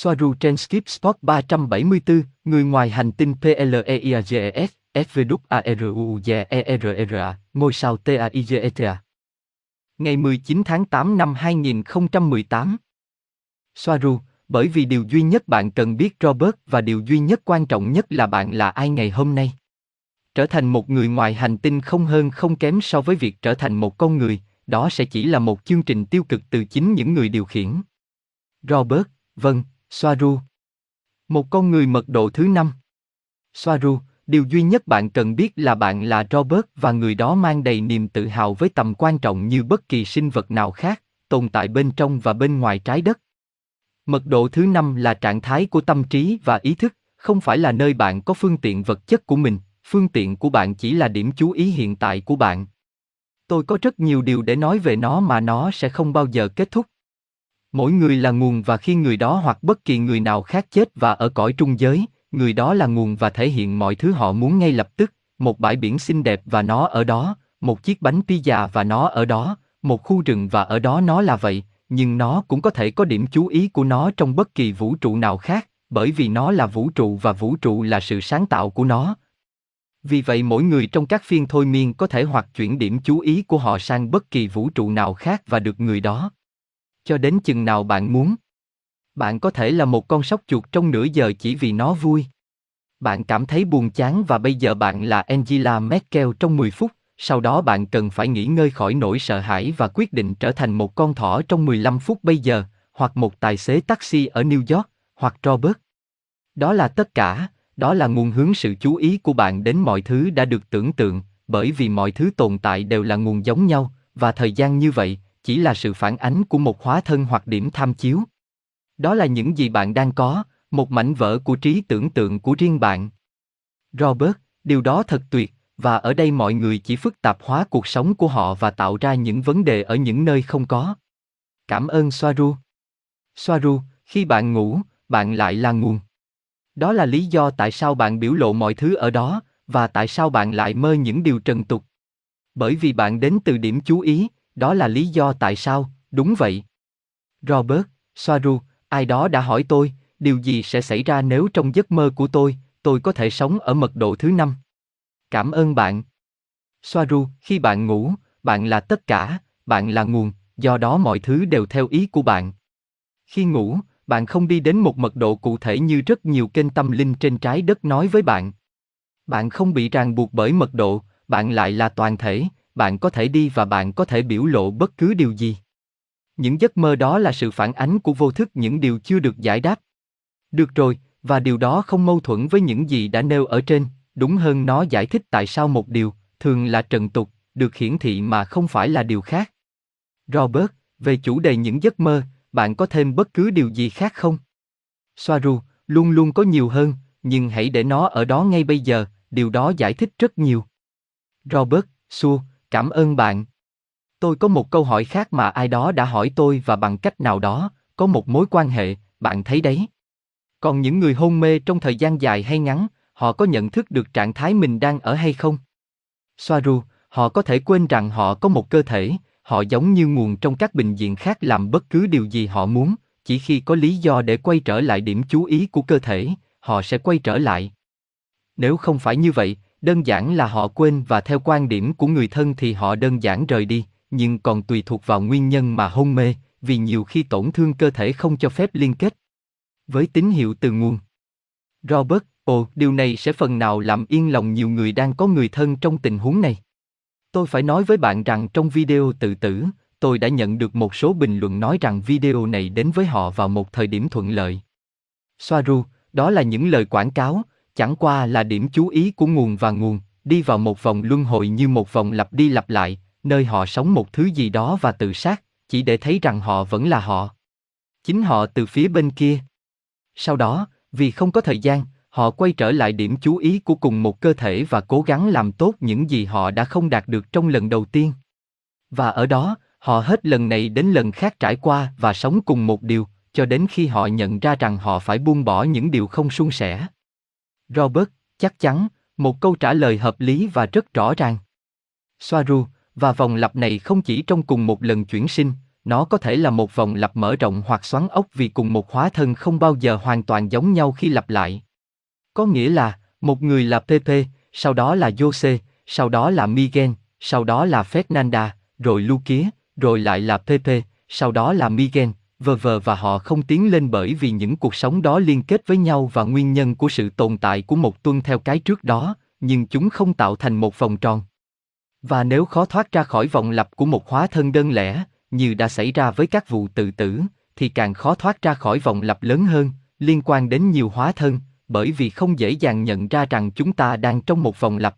Soaru trên Skip Spot 374, người ngoài hành tinh PLEIAGES, SVWARUUZERA, ngôi sao TAIGETA. Ngày 19 tháng 8 năm 2018. Soaru, bởi vì điều duy nhất bạn cần biết Robert và điều duy nhất quan trọng nhất là bạn là ai ngày hôm nay. Trở thành một người ngoài hành tinh không hơn không kém so với việc trở thành một con người, đó sẽ chỉ là một chương trình tiêu cực từ chính những người điều khiển. Robert, vâng, Soaru. Một con người mật độ thứ năm. Soaru, điều duy nhất bạn cần biết là bạn là Robert và người đó mang đầy niềm tự hào với tầm quan trọng như bất kỳ sinh vật nào khác, tồn tại bên trong và bên ngoài trái đất. Mật độ thứ năm là trạng thái của tâm trí và ý thức, không phải là nơi bạn có phương tiện vật chất của mình, phương tiện của bạn chỉ là điểm chú ý hiện tại của bạn. Tôi có rất nhiều điều để nói về nó mà nó sẽ không bao giờ kết thúc. Mỗi người là nguồn và khi người đó hoặc bất kỳ người nào khác chết và ở cõi trung giới, người đó là nguồn và thể hiện mọi thứ họ muốn ngay lập tức, một bãi biển xinh đẹp và nó ở đó, một chiếc bánh pizza và nó ở đó, một khu rừng và ở đó nó là vậy, nhưng nó cũng có thể có điểm chú ý của nó trong bất kỳ vũ trụ nào khác, bởi vì nó là vũ trụ và vũ trụ là sự sáng tạo của nó. Vì vậy mỗi người trong các phiên thôi miên có thể hoặc chuyển điểm chú ý của họ sang bất kỳ vũ trụ nào khác và được người đó. Cho đến chừng nào bạn muốn. Bạn có thể là một con sóc chuột trong nửa giờ chỉ vì nó vui. Bạn cảm thấy buồn chán và bây giờ bạn là Angela Merkel trong 10 phút, sau đó bạn cần phải nghỉ ngơi khỏi nỗi sợ hãi và quyết định trở thành một con thỏ trong 15 phút bây giờ, hoặc một tài xế taxi ở New York, hoặc Robert. Đó là tất cả, đó là nguồn hướng sự chú ý của bạn đến mọi thứ đã được tưởng tượng, bởi vì mọi thứ tồn tại đều là nguồn giống nhau, và thời gian như vậy, chỉ là sự phản ánh của một hóa thân hoặc điểm tham chiếu. Đó là những gì bạn đang có, một mảnh vỡ của trí tưởng tượng của riêng bạn. Robert, điều đó thật tuyệt, và ở đây mọi người chỉ phức tạp hóa cuộc sống của họ và tạo ra những vấn đề ở những nơi không có. Cảm ơn Soaru. Soaru, khi bạn ngủ, bạn lại là nguồn. Đó là lý do tại sao bạn biểu lộ mọi thứ ở đó, và tại sao bạn lại mơ những điều trần tục. Bởi vì bạn đến từ điểm chú ý, đó là lý do tại sao, đúng vậy. Robert, Soaru, ai đó đã hỏi tôi, điều gì sẽ xảy ra nếu trong giấc mơ của tôi, tôi có thể sống ở mật độ thứ năm. Cảm ơn bạn. Soaru, khi bạn ngủ, bạn là tất cả, bạn là nguồn, do đó mọi thứ đều theo ý của bạn. Khi ngủ, bạn không đi đến một mật độ cụ thể như rất nhiều kênh tâm linh trên trái đất nói với bạn. Bạn không bị ràng buộc bởi mật độ, bạn lại là toàn thể, bạn có thể đi và bạn có thể biểu lộ bất cứ điều gì. Những giấc mơ đó là sự phản ánh của vô thức những điều chưa được giải đáp. Được rồi, và điều đó không mâu thuẫn với những gì đã nêu ở trên, đúng hơn nó giải thích tại sao một điều, thường là trần tục, được hiển thị mà không phải là điều khác. Robert, về chủ đề những giấc mơ, bạn có thêm bất cứ điều gì khác không? Soaru, luôn luôn có nhiều hơn, nhưng hãy để nó ở đó ngay bây giờ, điều đó giải thích rất nhiều. Robert, Su, cảm ơn bạn. Tôi có một câu hỏi khác mà ai đó đã hỏi tôi và bằng cách nào đó, có một mối quan hệ, bạn thấy đấy. Còn những người hôn mê trong thời gian dài hay ngắn, họ có nhận thức được trạng thái mình đang ở hay không? Soaru, họ có thể quên rằng họ có một cơ thể, họ giống như nguồn trong các bệnh viện khác làm bất cứ điều gì họ muốn, chỉ khi có lý do để quay trở lại điểm chú ý của cơ thể, họ sẽ quay trở lại. Nếu không phải như vậy, đơn giản là họ quên và theo quan điểm của người thân thì họ đơn giản rời đi, nhưng còn tùy thuộc vào nguyên nhân mà hôn mê, vì nhiều khi tổn thương cơ thể không cho phép liên kết với tín hiệu từ nguồn. Robert, ồ, điều này sẽ phần nào làm yên lòng nhiều người đang có người thân trong tình huống này. Tôi phải nói với bạn rằng trong video tự tử, tôi đã nhận được một số bình luận nói rằng video này đến với họ vào một thời điểm thuận lợi. Soaru, đó là những lời quảng cáo, chẳng qua là điểm chú ý của nguồn và nguồn, đi vào một vòng luân hồi như một vòng lặp đi lặp lại, nơi họ sống một thứ gì đó và tự sát, chỉ để thấy rằng họ vẫn là họ. Chính họ từ phía bên kia. Sau đó, vì không có thời gian, họ quay trở lại điểm chú ý của cùng một cơ thể và cố gắng làm tốt những gì họ đã không đạt được trong lần đầu tiên. Và ở đó, họ hết lần này đến lần khác trải qua và sống cùng một điều, cho đến khi họ nhận ra rằng họ phải buông bỏ những điều không suôn sẻ. Robert, chắc chắn, một câu trả lời hợp lý và rất rõ ràng. Soaru, và vòng lặp này không chỉ trong cùng một lần chuyển sinh, nó có thể là một vòng lặp mở rộng hoặc xoắn ốc vì cùng một hóa thân không bao giờ hoàn toàn giống nhau khi lặp lại. Có nghĩa là, một người là PP, sau đó là Jose, sau đó là Miguel, sau đó là Fernanda, rồi Lukia, rồi lại là PP, sau đó là Miguel, vờ vờ và họ không tiến lên bởi vì những cuộc sống đó liên kết với nhau và nguyên nhân của sự tồn tại của một tuân theo cái trước đó, nhưng chúng không tạo thành một vòng tròn. Và nếu khó thoát ra khỏi vòng lặp của một hóa thân đơn lẻ, như đã xảy ra với các vụ tự tử, thì càng khó thoát ra khỏi vòng lặp lớn hơn, liên quan đến nhiều hóa thân, bởi vì không dễ dàng nhận ra rằng chúng ta đang trong một vòng lặp.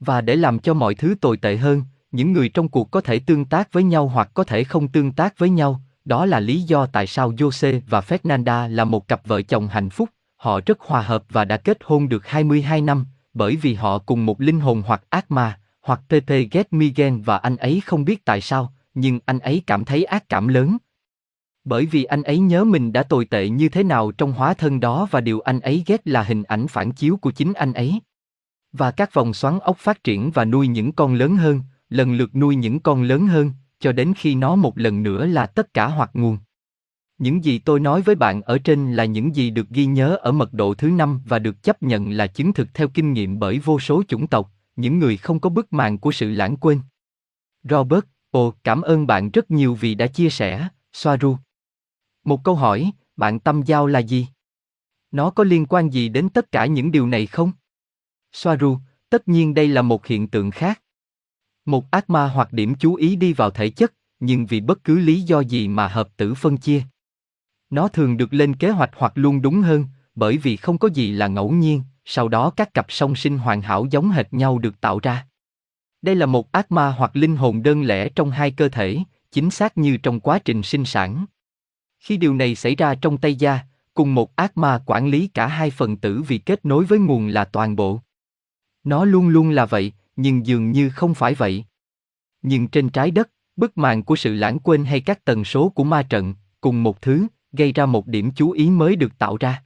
Và để làm cho mọi thứ tồi tệ hơn, những người trong cuộc có thể tương tác với nhau hoặc có thể không tương tác với nhau, đó là lý do tại sao Jose và Fernanda là một cặp vợ chồng hạnh phúc, họ rất hòa hợp và đã kết hôn được 22 năm, bởi vì họ cùng một linh hồn hoặc ác ma, hoặc Pepe ghét Miguel và anh ấy không biết tại sao, nhưng anh ấy cảm thấy ác cảm lớn. Bởi vì anh ấy nhớ mình đã tồi tệ như thế nào trong hóa thân đó và điều anh ấy ghét là hình ảnh phản chiếu của chính anh ấy. Và các vòng xoắn ốc phát triển và nuôi những con lớn hơn, lần lượt nuôi những con lớn hơn, cho đến khi nó một lần nữa là tất cả hoặc nguồn. Những gì tôi nói với bạn ở trên là những gì được ghi nhớ ở mật độ thứ năm và được chấp nhận là chứng thực theo kinh nghiệm bởi vô số chủng tộc, những người không có bức màn của sự lãng quên. Robert, ồ, cảm ơn bạn rất nhiều vì đã chia sẻ, Soaru. Một câu hỏi, bạn tâm giao là gì? Nó có liên quan gì đến tất cả những điều này không? Soaru, tất nhiên đây là một hiện tượng khác. Một ác ma hoặc điểm chú ý đi vào thể chất, nhưng vì bất cứ lý do gì mà hợp tử phân chia. Nó thường được lên kế hoạch hoặc luôn đúng hơn, bởi vì không có gì là ngẫu nhiên, sau đó các cặp song sinh hoàn hảo giống hệt nhau được tạo ra. Đây là một ác ma hoặc linh hồn đơn lẻ trong hai cơ thể, chính xác như trong quá trình sinh sản. Khi điều này xảy ra trong Tây da, cùng một ác ma quản lý cả hai phần tử vì kết nối với nguồn là toàn bộ. Nó luôn luôn là vậy, nhưng dường như không phải vậy. Nhưng trên trái đất, bức màn của sự lãng quên hay các tần số của ma trận, cùng một thứ, gây ra một điểm chú ý mới được tạo ra.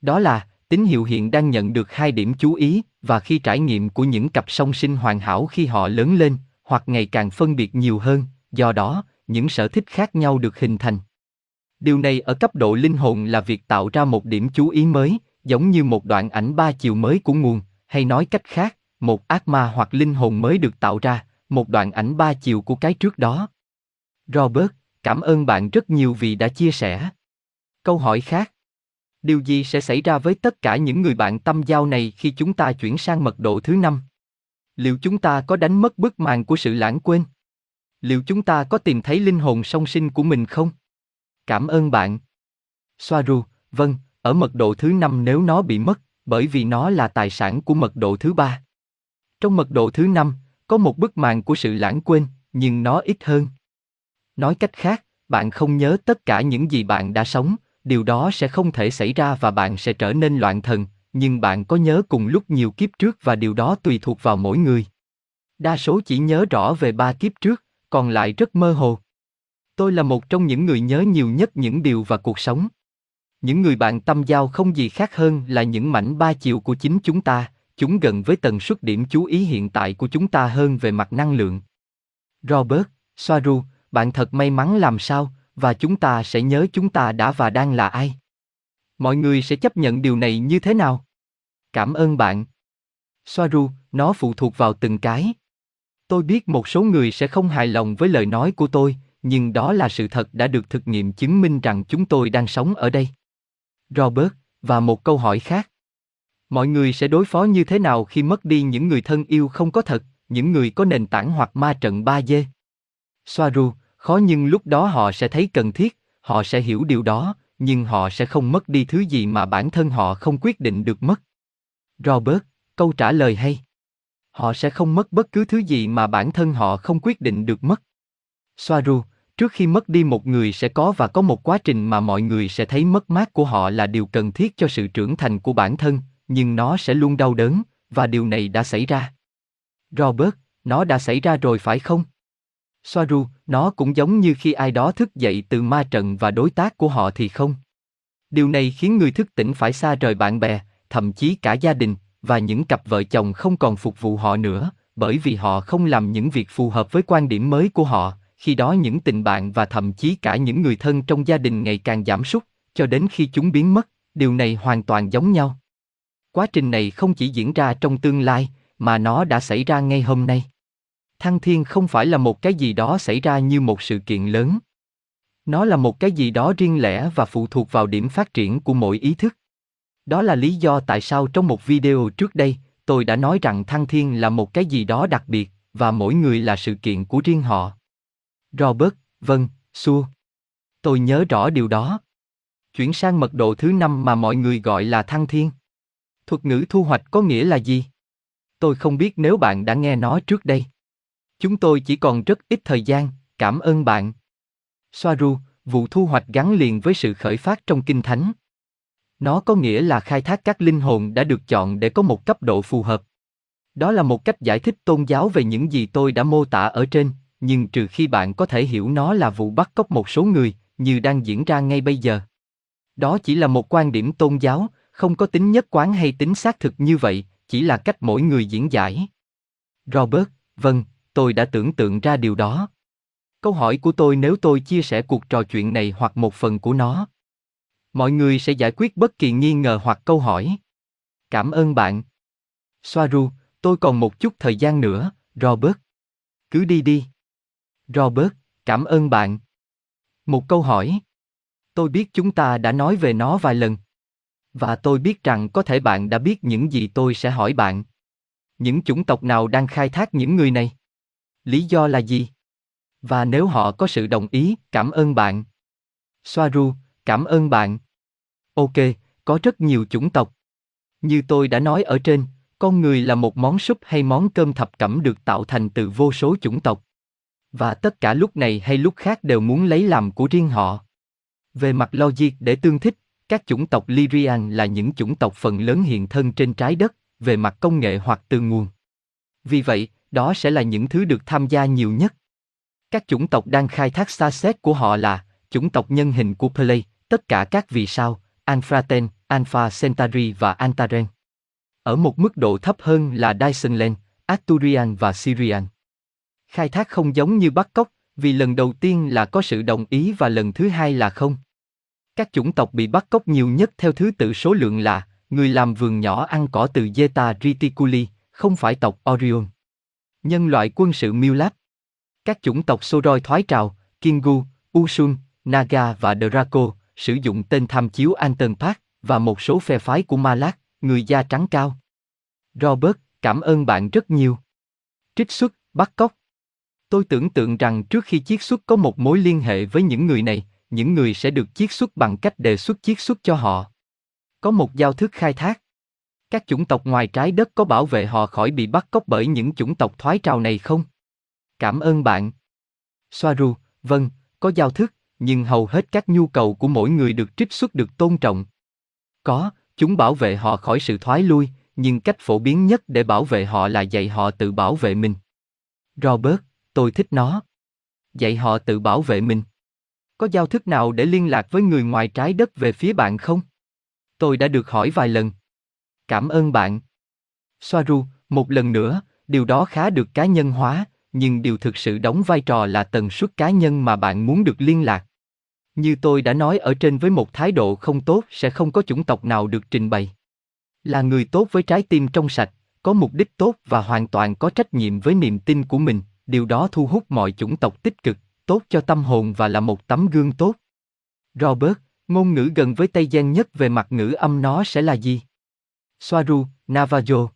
Đó là, tín hiệu hiện đang nhận được hai điểm chú ý, và khi trải nghiệm của những cặp song sinh hoàn hảo khi họ lớn lên, hoặc ngày càng phân biệt nhiều hơn, do đó, những sở thích khác nhau được hình thành. Điều này ở cấp độ linh hồn là việc tạo ra một điểm chú ý mới, giống như một đoạn ảnh ba chiều mới của nguồn, hay nói cách khác, một ác ma hoặc linh hồn mới được tạo ra, một đoạn ảnh ba chiều của cái trước đó. Robert, cảm ơn bạn rất nhiều vì đã chia sẻ. Câu hỏi khác. Điều gì sẽ xảy ra với tất cả những người bạn tâm giao này khi chúng ta chuyển sang mật độ thứ năm? Liệu chúng ta có đánh mất bức màn của sự lãng quên? Liệu chúng ta có tìm thấy linh hồn song sinh của mình không? Cảm ơn bạn. Soaru, vâng, ở mật độ thứ năm nếu nó bị mất, bởi vì nó là tài sản của mật độ thứ ba. Trong mật độ thứ năm, có một bức màn của sự lãng quên, nhưng nó ít hơn. Nói cách khác, bạn không nhớ tất cả những gì bạn đã sống, điều đó sẽ không thể xảy ra và bạn sẽ trở nên loạn thần, nhưng bạn có nhớ cùng lúc nhiều kiếp trước và điều đó tùy thuộc vào mỗi người. Đa số chỉ nhớ rõ về ba kiếp trước, còn lại rất mơ hồ. Tôi là một trong những người nhớ nhiều nhất những điều và cuộc sống. Những người bạn tâm giao không gì khác hơn là những mảnh ba chiều của chính chúng ta, chúng gần với tần suất điểm chú ý hiện tại của chúng ta hơn về mặt năng lượng. Robert, Soaru, bạn thật may mắn làm sao, và chúng ta sẽ nhớ chúng ta đã và đang là ai. Mọi người sẽ chấp nhận điều này như thế nào? Cảm ơn bạn. Soaru, nó phụ thuộc vào từng cái. Tôi biết một số người sẽ không hài lòng với lời nói của tôi, nhưng đó là sự thật đã được thực nghiệm chứng minh rằng chúng tôi đang sống ở đây. Robert, và một câu hỏi khác. Mọi người sẽ đối phó như thế nào khi mất đi những người thân yêu không có thật, những người có nền tảng hoặc ma trận 3D? Soaru, khó nhưng lúc đó họ sẽ thấy cần thiết, họ sẽ hiểu điều đó, nhưng họ sẽ không mất đi thứ gì mà bản thân họ không quyết định được mất. Robert, câu trả lời hay. Họ sẽ không mất bất cứ thứ gì mà bản thân họ không quyết định được mất. Soaru, trước khi mất đi một người sẽ có và có một quá trình mà mọi người sẽ thấy mất mát của họ là điều cần thiết cho sự trưởng thành của bản thân, nhưng nó sẽ luôn đau đớn, và điều này đã xảy ra. Robert, nó đã xảy ra rồi phải không? Soaru, nó cũng giống như khi ai đó thức dậy từ ma trận và đối tác của họ thì không. Điều này khiến người thức tỉnh phải xa rời bạn bè, thậm chí cả gia đình, và những cặp vợ chồng không còn phục vụ họ nữa, bởi vì họ không làm những việc phù hợp với quan điểm mới của họ, khi đó những tình bạn và thậm chí cả những người thân trong gia đình ngày càng giảm sút, cho đến khi chúng biến mất, điều này hoàn toàn giống nhau. Quá trình này không chỉ diễn ra trong tương lai, mà nó đã xảy ra ngay hôm nay. Thăng thiên không phải là một cái gì đó xảy ra như một sự kiện lớn. Nó là một cái gì đó riêng lẻ và phụ thuộc vào điểm phát triển của mỗi ý thức. Đó là lý do tại sao trong một video trước đây, tôi đã nói rằng thăng thiên là một cái gì đó đặc biệt, và mỗi người là sự kiện của riêng họ. Robert, vâng, xua. Tôi nhớ rõ điều đó. Chuyển sang mật độ thứ năm mà mọi người gọi là thăng thiên. Thuật ngữ thu hoạch có nghĩa là gì? Tôi không biết nếu bạn đã nghe nó trước đây. Chúng tôi chỉ còn rất ít thời gian, cảm ơn bạn. Soaru, vụ thu hoạch gắn liền với sự khởi phát trong kinh thánh. Nó có nghĩa là khai thác các linh hồn đã được chọn để có một cấp độ phù hợp. Đó là một cách giải thích tôn giáo về những gì tôi đã mô tả ở trên, nhưng trừ khi bạn có thể hiểu nó là vụ bắt cóc một số người, như đang diễn ra ngay bây giờ. Đó chỉ là một quan điểm tôn giáo, không có tính nhất quán hay tính xác thực như vậy, chỉ là cách mỗi người diễn giải. Robert, vâng, tôi đã tưởng tượng ra điều đó. Câu hỏi của tôi nếu tôi chia sẻ cuộc trò chuyện này hoặc một phần của nó. Mọi người sẽ giải quyết bất kỳ nghi ngờ hoặc câu hỏi. Cảm ơn bạn. Soaru, tôi còn một chút thời gian nữa, Robert. Cứ đi đi. Robert, cảm ơn bạn. Một câu hỏi. Tôi biết chúng ta đã nói về nó vài lần. Và tôi biết rằng có thể bạn đã biết những gì tôi sẽ hỏi bạn. Những chủng tộc nào đang khai thác những người này? Lý do là gì? Và nếu họ có sự đồng ý, cảm ơn bạn. Soaru, cảm ơn bạn. Ok, có rất nhiều chủng tộc. Như tôi đã nói ở trên, con người là một món súp hay món cơm thập cẩm được tạo thành từ vô số chủng tộc. Và tất cả lúc này hay lúc khác đều muốn lấy làm của riêng họ. Về mặt logic để tương thích, các chủng tộc Lyrian là những chủng tộc phần lớn hiện thân trên trái đất, về mặt công nghệ hoặc từ nguồn. Vì vậy, đó sẽ là những thứ được tham gia nhiều nhất. Các chủng tộc đang khai thác xa xét của họ là chủng tộc nhân hình của Play, tất cả các vì sao, Anfraten, Alpha Centauri và Antaren. Ở một mức độ thấp hơn là Dysonland, Arturian và Syrian. Khai thác không giống như bắt cóc, vì lần đầu tiên là có sự đồng ý và lần thứ hai là không. Các chủng tộc bị bắt cóc nhiều nhất theo thứ tự số lượng là người làm vườn nhỏ ăn cỏ từ Zeta Reticuli, không phải tộc Orion. Nhân loại quân sự Milab. Các chủng tộc Soroi thoái trào, Kingu, Usun, Naga và Draco sử dụng tên tham chiếu Anton Park và một số phe phái của Malak, người da trắng cao. Robert, cảm ơn bạn rất nhiều. Trích xuất, bắt cóc. Tôi tưởng tượng rằng trước khi chiết xuất có một mối liên hệ với những người này, những người sẽ được chiết xuất bằng cách đề xuất chiết xuất cho họ. Có một giao thức khai thác. Các chủng tộc ngoài trái đất có bảo vệ họ khỏi bị bắt cóc bởi những chủng tộc thoái trào này không? Cảm ơn bạn. Soaru, vâng, có giao thức, nhưng hầu hết các nhu cầu của mỗi người được trích xuất được tôn trọng. Có, chúng bảo vệ họ khỏi sự thoái lui, nhưng cách phổ biến nhất để bảo vệ họ là dạy họ tự bảo vệ mình. Robert, tôi thích nó. Dạy họ tự bảo vệ mình. Có giao thức nào để liên lạc với người ngoài trái đất về phía bạn không? Tôi đã được hỏi vài lần. Cảm ơn bạn. Soaru, một lần nữa, điều đó khá được cá nhân hóa, nhưng điều thực sự đóng vai trò là tần suất cá nhân mà bạn muốn được liên lạc. Như tôi đã nói ở trên với một thái độ không tốt sẽ không có chủng tộc nào được trình bày. Là người tốt với trái tim trong sạch, có mục đích tốt và hoàn toàn có trách nhiệm với niềm tin của mình, điều đó thu hút mọi chủng tộc tích cực, tốt cho tâm hồn và là một tấm gương tốt. Robert, ngôn ngữ gần với Tây Gian nhất về mặt ngữ âm nó sẽ là gì? Swaru, Navajo.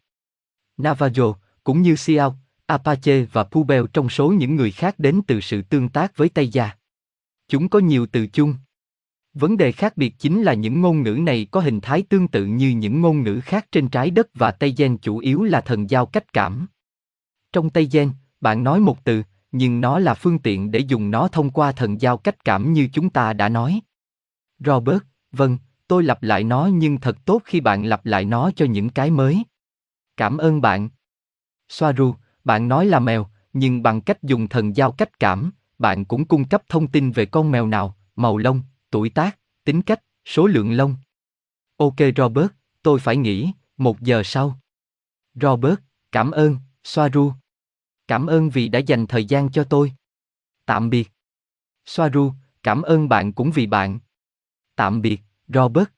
Navajo, cũng như Siao, Apache và Pubel trong số những người khác đến từ sự tương tác với Tây Gia. Chúng có nhiều từ chung. Vấn đề khác biệt chính là những ngôn ngữ này có hình thái tương tự như những ngôn ngữ khác trên trái đất và Tây Gen chủ yếu là thần giao cách cảm. Trong Tây Gen, bạn nói một từ, nhưng nó là phương tiện để dùng nó thông qua thần giao cách cảm như chúng ta đã nói. Robert, vâng, tôi lặp lại nó nhưng thật tốt khi bạn lặp lại nó cho những cái mới. Cảm ơn bạn. Soaru, bạn nói là mèo, nhưng bằng cách dùng thần giao cách cảm, bạn cũng cung cấp thông tin về con mèo nào, màu lông, tuổi tác, tính cách, số lượng lông. Ok Robert, tôi phải nghỉ, một giờ sau. Robert, cảm ơn, Soaru. Cảm ơn vì đã dành thời gian cho tôi. Tạm biệt. Soaru, cảm ơn bạn cũng vì bạn. Tạm biệt, Robert.